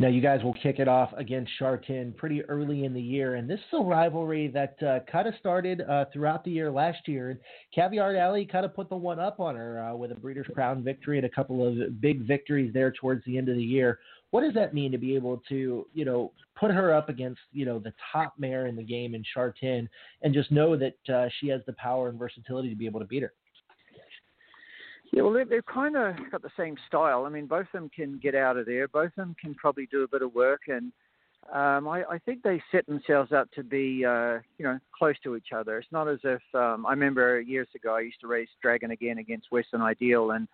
Speaker 5: Now, you guys will kick it off against Shartin pretty early in the year, and this is a rivalry that uh, kind of started uh, throughout the year last year. And Caviart Ally kind of put the one up on her uh, with a Breeders' Crown victory and a couple of big victories there towards the end of the year. What does that mean to be able to, you know, put her up against, you know, the top mare in the game in Shartin, and just know that uh, she has the power and versatility to be able to beat her?
Speaker 13: Yeah, well, they've, kind of got the same style. I mean, both of them can get out of there. Both of them can probably do a bit of work, and um, I, I think they set themselves up to be, uh, you know, close to each other. It's not as if um, I remember years ago I used to race Dragon again against Western Ideal, and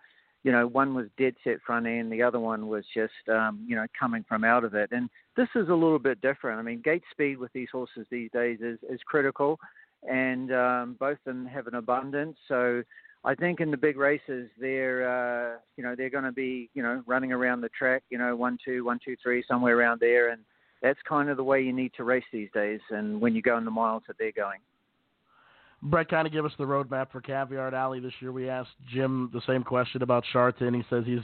Speaker 13: you know, one was dead set front end, the other one was just, um, you know, coming from out of it. And this is a little bit different. I mean, gate speed with these horses these days is is critical, and um, both of them have an abundance. So. I think in the big races, they're uh, you know they're going to be you know running around the track, you know one two one two three somewhere around there, and that's kind of the way you need to race these days. And when you go in the miles that they're going.
Speaker 2: Brett, kind of give us the roadmap for Caviart Ally this year. We asked Jim the same question about Shartin. He says he's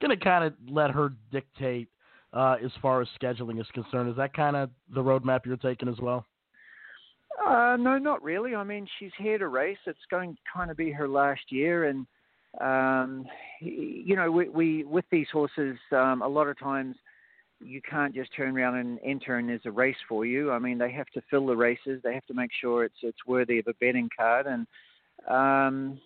Speaker 2: going to kind of let her dictate uh, as far as scheduling is concerned. Is that kind of the roadmap you're taking as well?
Speaker 13: Uh, no, not really. I mean, she's here to race. It's going to kind of be her last year, and um, you know, we, we with these horses, um, a lot of times you can't just turn around and enter and there's a race for you. I mean, they have to fill the races. They have to make sure it's it's worthy of a betting card, and um,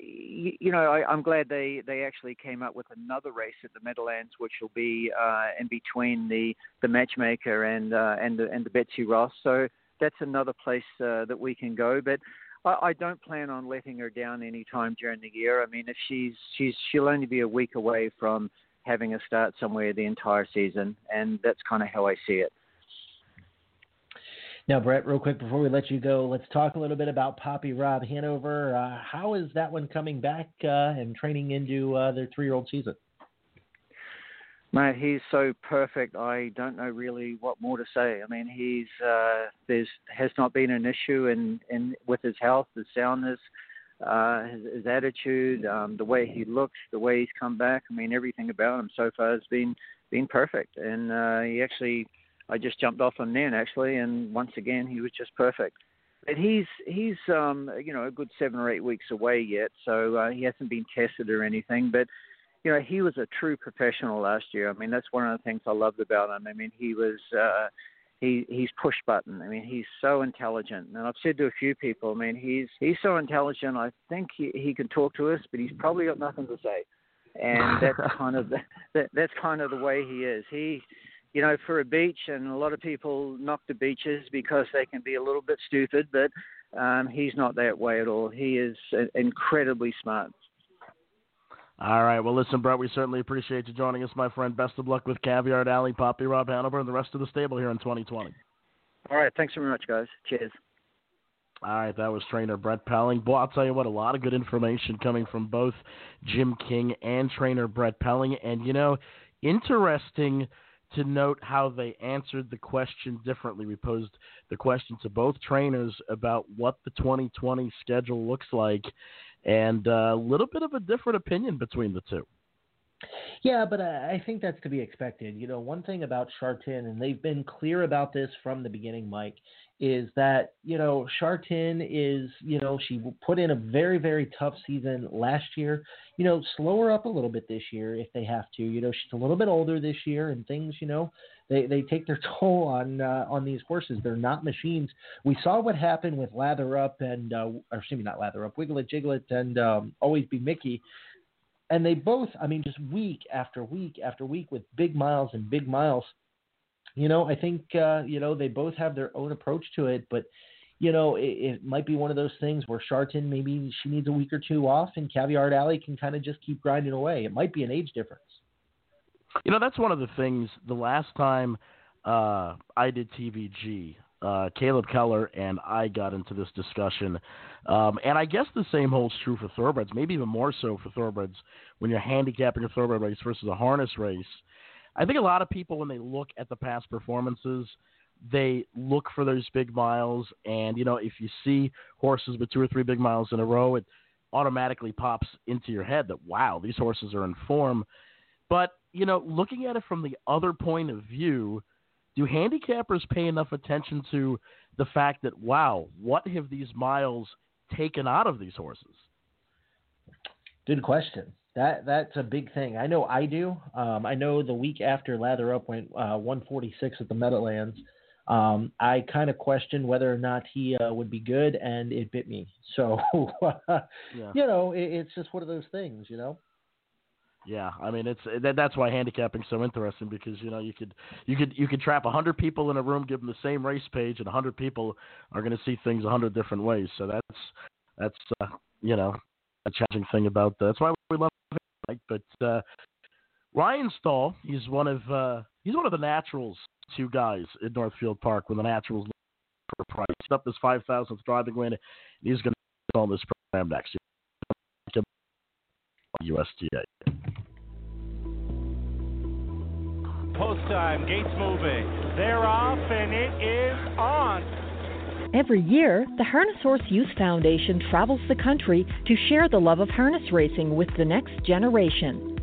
Speaker 13: you, you know, I, I'm glad they they actually came up with another race at the Meadowlands, which will be uh, in between the the matchmaker and uh, and the and the Betsy Ross. So that's another place uh, that we can go. But I, I don't plan on letting her down any time during the year. I mean, if she's she's she'll only be a week away from having a start somewhere the entire season, and that's kind of how I see it.
Speaker 5: Now, Brett, real quick before we let you go, let's talk a little bit about Papi Rob Hanover. Uh, how is that one coming back uh, and training into uh, their three-year-old season?
Speaker 13: Mate, he's so perfect. I don't know really what more to say. I mean, he's uh, there's has not been an issue in, in with his health, his soundness, uh, his, his attitude, um, the way he looks, the way he's come back. I mean, everything about him so far has been been perfect. And uh, he actually, I just jumped off him then actually, and once again he was just perfect. But he's he's um, you know a good seven or eight weeks away yet, so uh, he hasn't been tested or anything, but you know, he was a true professional last year. I mean, that's one of the things I loved about him. I mean, he was uh he he's push button. I mean, he's so intelligent. And I've said to a few people, I mean, he's he's so intelligent. I think he he can talk to us, but he's probably got nothing to say. And that's kind of the, that that's kind of the way he is. He you know, for a beach, and a lot of people knock the beaches because they can be a little bit stupid, but um, he's not that way at all. He is incredibly smart.
Speaker 2: All right. Well, listen, Brett, we certainly appreciate you joining us, my friend. Best of luck with Caviart Ally, Papi Rob Hanover, and the rest of the stable here in 2020.
Speaker 13: All right. Thanks very much, guys. Cheers.
Speaker 2: All right, that was trainer Brett Pelling. Boy, I'll tell you what, a lot of good information coming from both Jim King and trainer Brett Pelling. And, you know, interesting to note how they answered the question differently. We posed the question to both trainers about what the 2020 schedule looks like and a little bit of a different opinion between the two.
Speaker 5: Yeah, but uh, I think that's to be expected. You know, one thing about Shartin, and they've been clear about this from the beginning, Mike, is that, you know, Shartin is, you know, she put in a very, very tough season last year. You know, slow her up a little bit this year if they have to. You know, she's a little bit older this year and things, you know, they, they take their toll on uh, on these horses. They're not machines. We saw what happened with Lather Up and, uh, or excuse me, not Lather Up, Wiggle It Jiggle It and um, Always B Miki. And they both, I mean, just week after week after week with big miles and big miles. You know, I think, uh, you know, they both have their own approach to it, but, you know, it, it might be one of those things where Shartin, maybe she needs a week or two off and Caviart Ally can kind of just keep grinding away. It might be an age difference.
Speaker 2: You know, that's one of the things. The last time uh, I did TVG, uh, Caleb Keller and I got into this discussion, um, and I guess the same holds true for thoroughbreds. Maybe even more so for thoroughbreds when you're handicapping a thoroughbred race versus a harness race. I think a lot of people, when they look at the past performances, they look for those big miles, and you know, if you see horses with two or three big miles in a row, it automatically pops into your head that wow, these horses are in form. But you know, looking at it from the other point of view, do handicappers pay enough attention to the fact that wow, what have these miles taken out of these horses?
Speaker 5: Good question. That that's a big thing. I know I do. Um, I know the week after Lather Up went uh, 146 at the Meadowlands, um, I kind of questioned whether or not he uh, would be good, and it bit me. So, yeah. you know, it, it's just one of those things, you know.
Speaker 2: Yeah, I mean it's that, that's why handicapping's so interesting because you know you could you could you could trap a hundred people in a room, give them the same race page, and a hundred people are going to see things a hundred different ways. So that's that's uh, you know a challenging thing about that. That's why we love it. But uh, Ryan Stahl, he's one of uh, he's one of the naturals. Two guys in Northfield Park when the naturals for price. Up this five thousandth driving win. And he's going to on this program next year. USTA.
Speaker 14: Post time, gates moving. They're off, and it is on.
Speaker 1: Every year, the Harness Horse Youth Foundation travels the country to share the love of harness racing with the next generation.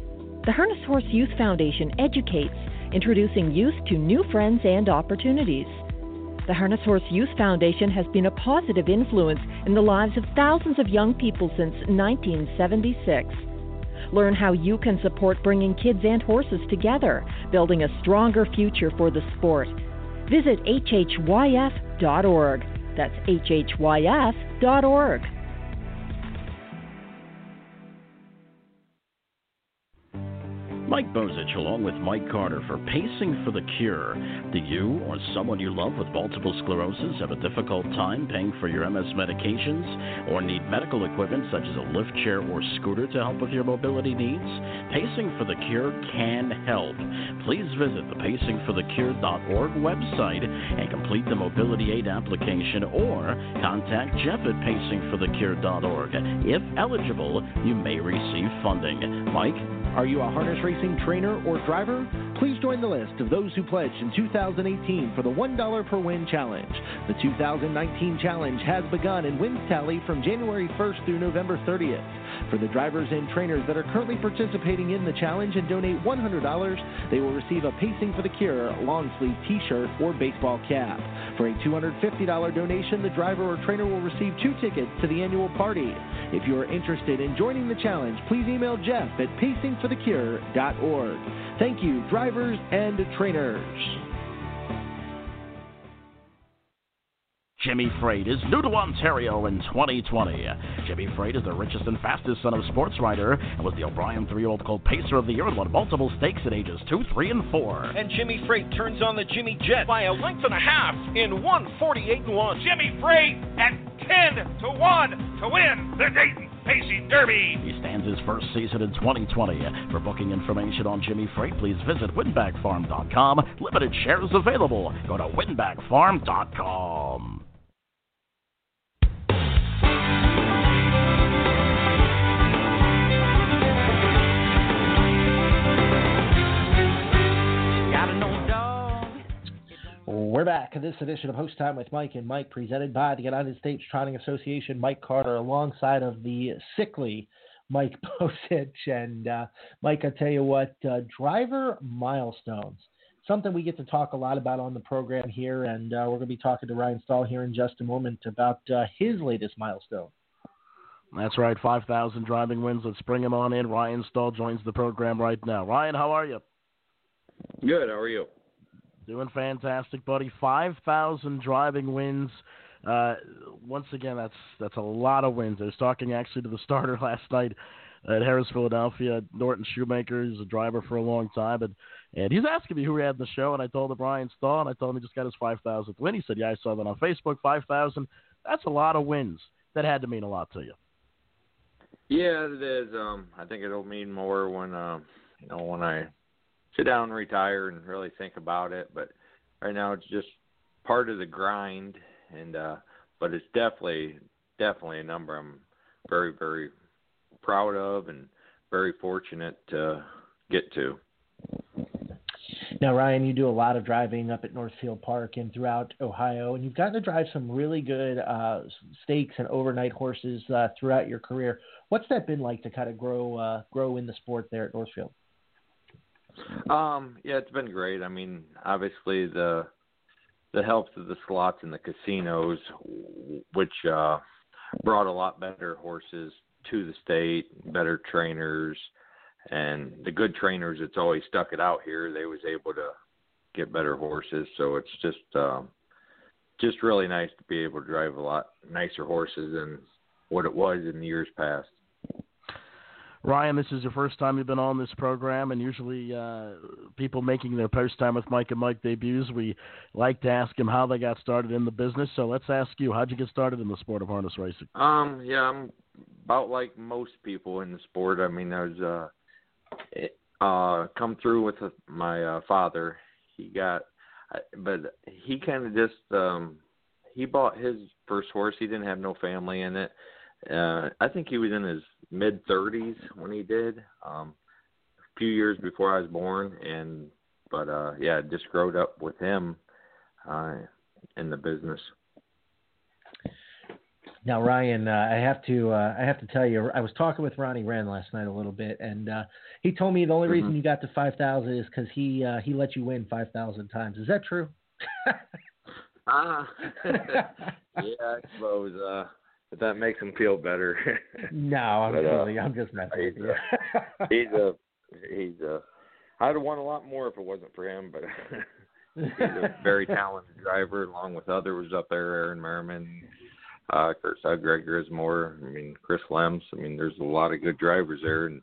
Speaker 1: The Harness Horse Youth Foundation educates, introducing youth to new friends and opportunities. The Harness Horse Youth Foundation has been a positive influence in the lives of thousands of young people since 1976. Learn how you can support bringing kids and horses together, building a stronger future for the sport. Visit hhyf.org. That's hhyf.org.
Speaker 7: Mike Bozich along with Mike Carter for Pacing for the Cure. Do you or someone you love with multiple sclerosis have a difficult time paying for your MS medications or need medical equipment such as a lift chair or scooter to help with your mobility needs? Pacing for the Cure can help. Please visit the pacingforthecure.org website and complete the mobility aid application or contact Jeff at pacingforthecure.org. If eligible, you may receive funding. Mike?
Speaker 5: Are you a harness racing trainer or driver? Please join the list of those who pledged in 2018 for the $1 per win challenge. The 2019 challenge has begun and wins tally from January 1st through November 30th. For the drivers and trainers that are currently participating in the challenge and donate $100, they will receive a Pacing for the Cure long sleeve t shirt or baseball cap. For a $250 donation, the driver or trainer will receive two tickets to the annual party. If you are interested in joining the challenge, please email Jeff at pacingforthecure.org. Thank you, drivers and trainers.
Speaker 7: Jimmy Freight is new to Ontario in 2020. Jimmy Freight is the richest and fastest son of Sportswriter and was the O'Brien three-year-old called Pacer of the Year and won multiple stakes at ages 2, 3, and 4.
Speaker 15: And Jimmy Freight turns on the Jimmy Jet by a length and a half in 148 and 1.
Speaker 3: Jimmy Freight at 10 to 1 to win the Dayton Pacing Derby.
Speaker 7: He stands his first season in 2020. For booking information on Jimmy Freight, please visit winbakfarm.com. Limited shares available. Go to winbakfarm.com.
Speaker 5: We're back in this edition of Post Time with Mike and Mike, presented by the United States Trotting Association. Mike Carter, alongside of the sickly Mike Bozich. And uh, Mike, I tell you what, uh, driver milestones, something we get to talk a lot about on the program here. And uh, we're going to be talking to Ryan Stahl here in just a moment about uh, his latest milestone.
Speaker 2: That's right, 5,000 driving wins. Let's bring him on in. Ryan Stahl joins the program right now. Ryan, how are you?
Speaker 16: Good. How are you?
Speaker 2: Doing fantastic, buddy. Five thousand driving wins. Uh, once again, that's that's a lot of wins. I was talking actually to the starter last night at Harrah's, Philadelphia, Norton Shoemaker. He's a driver for a long time, and and he's asking me who we had in the show, and I told him Brian Stahl, and I told him he just got his five thousandth win. He said, "Yeah, I saw that on Facebook. Five thousand. That's a lot of wins. That had to mean a lot to you."
Speaker 16: Yeah, it is. Um, I think it'll mean more when um, you know when I sit down and retire and really think about it. But right now it's just part of the grind, and uh, but it's definitely definitely a number I'm very very proud of and very fortunate to get to.
Speaker 5: Now, Ryan, you do a lot of driving up at Northfield Park and throughout Ohio, and you've gotten to drive some really good uh, stakes and overnight horses uh, throughout your career. What's that been like to kind of grow uh, grow in the sport there at Northfield?
Speaker 16: Um, yeah, it's been great. I mean, obviously the the helps of the slots and the casinos, which uh, brought a lot better horses to the state, better trainers, and the good trainers that's always stuck it out here. They was able to get better horses, so it's just um, just really nice to be able to drive a lot nicer horses than what it was in the years past.
Speaker 2: Ryan, this is your first time you've been on this program, and usually uh, people making their post time with Mike and Mike debuts, we like to ask them how they got started in the business. So let's ask you, how'd you get started in the sport of harness racing?
Speaker 16: Um, yeah, I'm about like most people in the sport. I mean, I was uh, uh, come through with my uh, father. He got, but he kind of just um, he bought his first horse. He didn't have no family in it. Uh, I think he was in his mid 30s when he did. Um, a few years before I was born, and but uh, yeah, just growed up with him uh, in the business.
Speaker 5: Now, Ryan, uh, I have to uh, I have to tell you, I was talking with Ronnie Wrenn last night a little bit, and uh, he told me the only reason
Speaker 16: Mm-hmm.
Speaker 5: you got to five thousand is because he uh, he let you win five thousand times. Is that true?
Speaker 16: Ah, yeah, I suppose. Uh, if that makes him feel better.
Speaker 5: no, I'm
Speaker 16: But, uh,
Speaker 5: kidding. I'm just messing with
Speaker 16: he's
Speaker 5: you.
Speaker 16: a, he's a he's a. I'd have won a lot more if it wasn't for him, but he's a very talented driver, along with others up there, Aaron Merriman, uh, Kurt Sudgregor Grismore. I mean, Chris Lems. I mean, there's a lot of good drivers there, and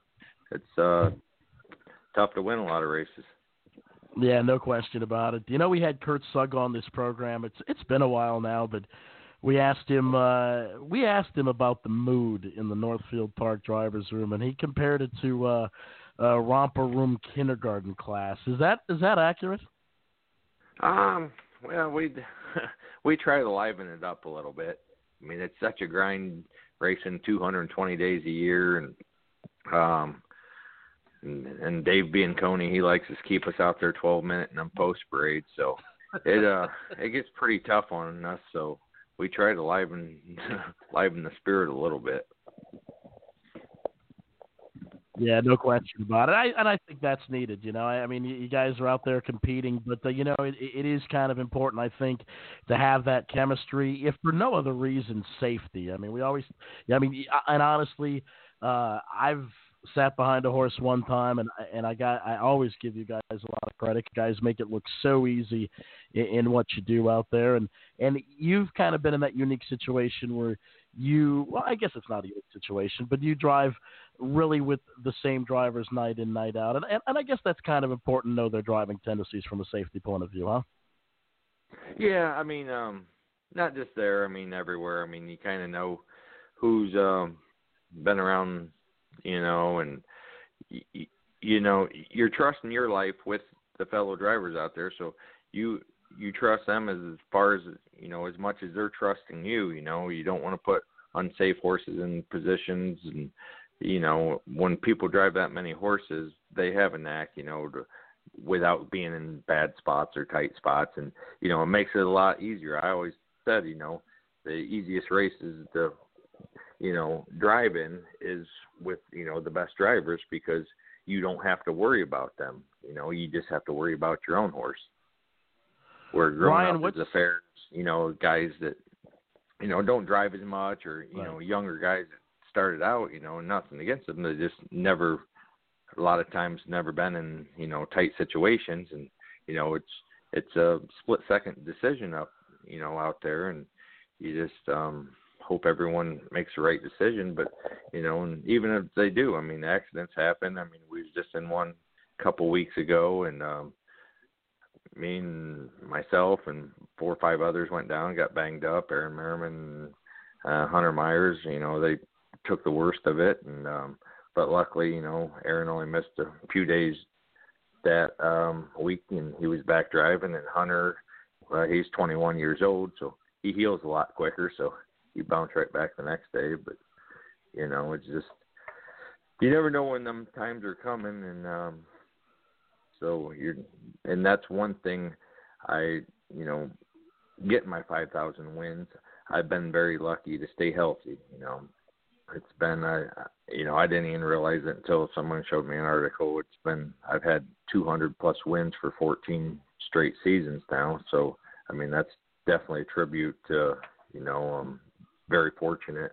Speaker 16: it's uh, tough to win a lot of races.
Speaker 2: Yeah, no question about it. You know, we had Kurt Sugg on this program. It's it's been a while now, but we asked him uh, we asked him about the mood in the Northfield Park drivers' room, and he compared it to uh, a romper room kindergarten class. Is that is that accurate?
Speaker 16: Um, well, we we try to liven it up a little bit. I mean, it's such a grind racing 220 days a year, and um, and, and Dave Coney, he likes to keep us out there 12 minute and then post parade. So it uh it gets pretty tough on us. So we try to liven liven the spirit a little bit.
Speaker 2: Yeah, no question about it. I and I think that's needed. You know, I, I mean, you, guys are out there competing, but uh, you know, it, it is kind of important. I think to have that chemistry, if for no other reason, safety. I mean, we always. I mean, and honestly, uh, I've sat behind a horse one time, and and I got I always give you guys a lot of credit. You guys make it look so easy in, in what you do out there, and and you've kind of been in that unique situation where you well, I guess it's not a unique situation, but you drive really with the same drivers night in night out, and and, and I guess that's kind of important to know their driving tendencies from a safety point of view, huh?
Speaker 16: Yeah, I mean, um, not just there. I mean, everywhere. I mean, you kind of know who's um been around, you know, and you, know you're trusting your life with the fellow drivers out there, so you you trust them as, as far as you know as much as they're trusting you. You know, you don't want to put unsafe horses in positions and you know, when people drive that many horses, they have a knack, you know, to, without being in bad spots or tight spots, and you know, it makes it a lot easier. I always said, you know, the easiest race is to, you know, drive in is with you know the best drivers because you don't have to worry about them. You know, you just have to worry about your own horse. Where growing
Speaker 2: Ryan,
Speaker 16: up
Speaker 2: what's...
Speaker 16: as a fair, you know, guys that you know don't drive as much, or you
Speaker 2: Right.
Speaker 16: know, younger guys that started out, you know, nothing against them. They just never, a lot of times, never been in you know tight situations, and you know it's it's a split second decision up, you know, out there, and you just um hope everyone makes the right decision. But you know, and even if they do, I mean, accidents happen. I mean, we was just in one a couple weeks ago, and um me and myself and four or five others went down, got banged up. Aaron Merriman, uh, Hunter Myers, you know, they took the worst of it, and um, but luckily, you know, Aaron only missed a few days that um week, and he was back driving. And Hunter, well, he's 21 years old, so he heals a lot quicker, so he bounced right back the next day. But you know, it's just you never know when them times are coming, and um so you're, and that's one thing I, you know, getting my 5,000 wins. I've been very lucky to stay healthy. You know, it's been, I, you know, I didn't even realize it until someone showed me an article. It's been, I've had 200 plus wins for 14 straight seasons now. So, I mean, that's definitely a tribute to, you know, I'm very fortunate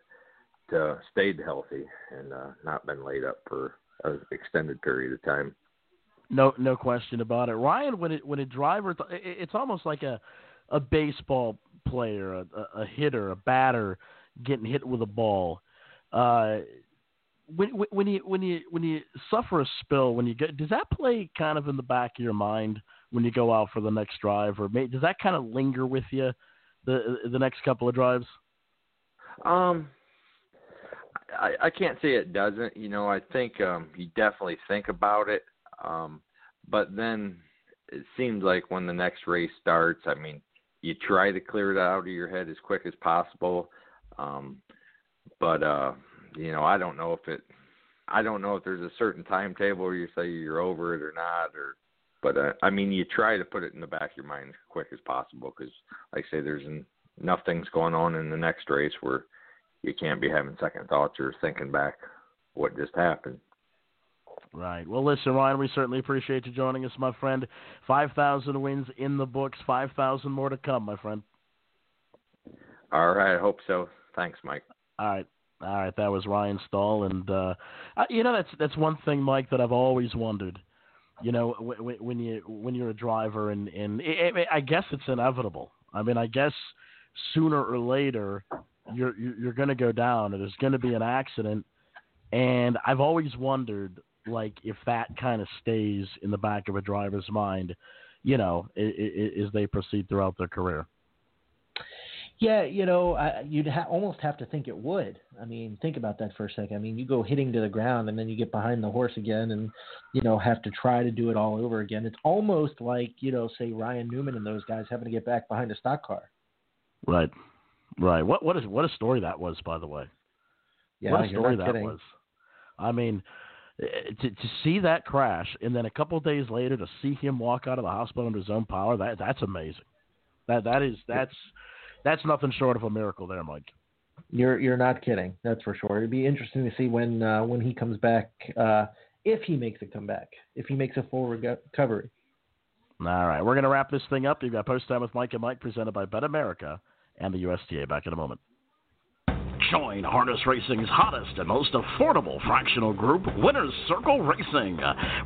Speaker 16: to stayed healthy and uh, not been laid up for an extended period of time.
Speaker 2: No, no question about it. Ryan, when it when a driver, it- it's almost like a a baseball player, a, a hitter, a batter getting hit with a ball. Uh, when when- when you when you when you suffer a spill, when you get, does that play kind of in the back of your mind when you go out for the next drive, or may, does that kind of linger with you the the next couple of drives?
Speaker 16: Um, I, I can't say it doesn't. You know, I think um, you definitely think about it. Um, but then it seems like when the next race starts, I mean, you try to clear it out of your head as quick as possible. Um, but uh, you know, I don't know if it. I don't know if there's a certain timetable where you say you're over it or not, or. But uh, I mean, you try to put it in the back of your mind as quick as possible because, like I say, there's en- enough things going on in the next race where you can't be having second thoughts or thinking back what just happened.
Speaker 2: Right. Well, listen, Ryan, we certainly appreciate you joining us, my friend. 5,000 wins in the books, 5,000 more to come, my friend.
Speaker 16: All right, I hope so. Thanks, Mike.
Speaker 2: All right. All right, that was Ryan Stahl, and uh, you know that's that's one thing, Mike, that I've always wondered. You know, when, when you when you're a driver, and and it, it, I guess it's inevitable. I mean, I guess sooner or later you're you're, going to go down, and there's going to be an accident. And I've always wondered like if that kind of stays in the back of a driver's mind, you know, as they proceed throughout their career.
Speaker 5: Yeah, you know, I, you'd ha- almost have to think it would. I mean, think about that for a second. I mean, you go hitting to the ground and then you get behind the horse again and, you know, have to try to do it all over again. It's almost like, you know, say Ryan Newman and those guys having to get back behind a stock car.
Speaker 2: Right. Right. What what is what a story that was, by the way.
Speaker 5: Yeah,
Speaker 2: what a story that
Speaker 5: kidding.
Speaker 2: was. I mean, eh, to to see that crash and then a couple of days later to see him walk out of the hospital under his own power, that that's amazing. That that is that's that's nothing short of a miracle there, Mike.
Speaker 5: You're you're not kidding. That's for sure. It'd be interesting to see when uh, when he comes back, uh, if he makes a comeback, if he makes a full recovery.
Speaker 2: All right, we're going to wrap this thing up. You've got Post Time with Mike and Mike presented by Bet America and the USTA. Back in a moment.
Speaker 7: Join harness racing's hottest and most affordable fractional group, Winners Circle Racing.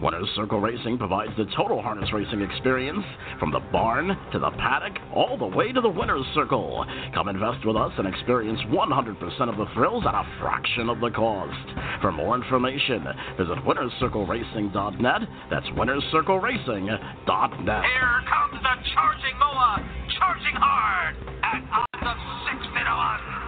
Speaker 7: Winners Circle Racing provides the total harness racing experience from the barn to the paddock, all the way to the Winners Circle. Come invest with us and experience 100% of the thrills at a fraction of the cost. For more information, visit winnerscircleracing.net. That's winnerscircleracing.net.
Speaker 3: Here comes the charging Moa, charging hard at odds of 60 to 1.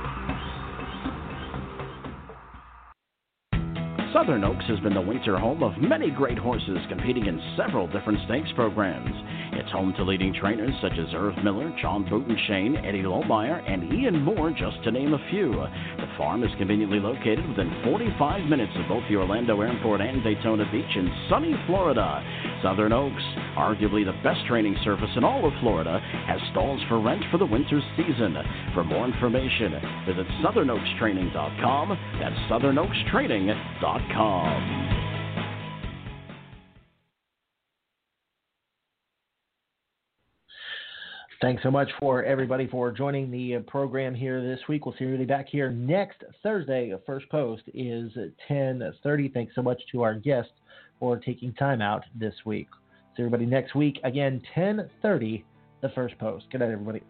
Speaker 7: Southern Oaks has been the winter home of many great horses competing in several different stakes programs. It's home to leading trainers such as Erv Miller, John Butenschoen, Eddie Lohmeyer, and Ian Moore, just to name a few. The farm is conveniently located within 45 minutes of both the Orlando Airport and Daytona Beach in sunny Florida. Southern Oaks, arguably the best training surface in all of Florida, has stalls for rent for the winter season. For more information, visit southernoakstraining.com. That's southernoakstraining.com.
Speaker 5: Thanks so much for everybody for joining the uh, program here this week. We'll see you really back here next Thursday. First post is 10:30. Thanks so much to our guests for taking time out this week. See everybody next week again 10:30. The first post. Good night, everybody.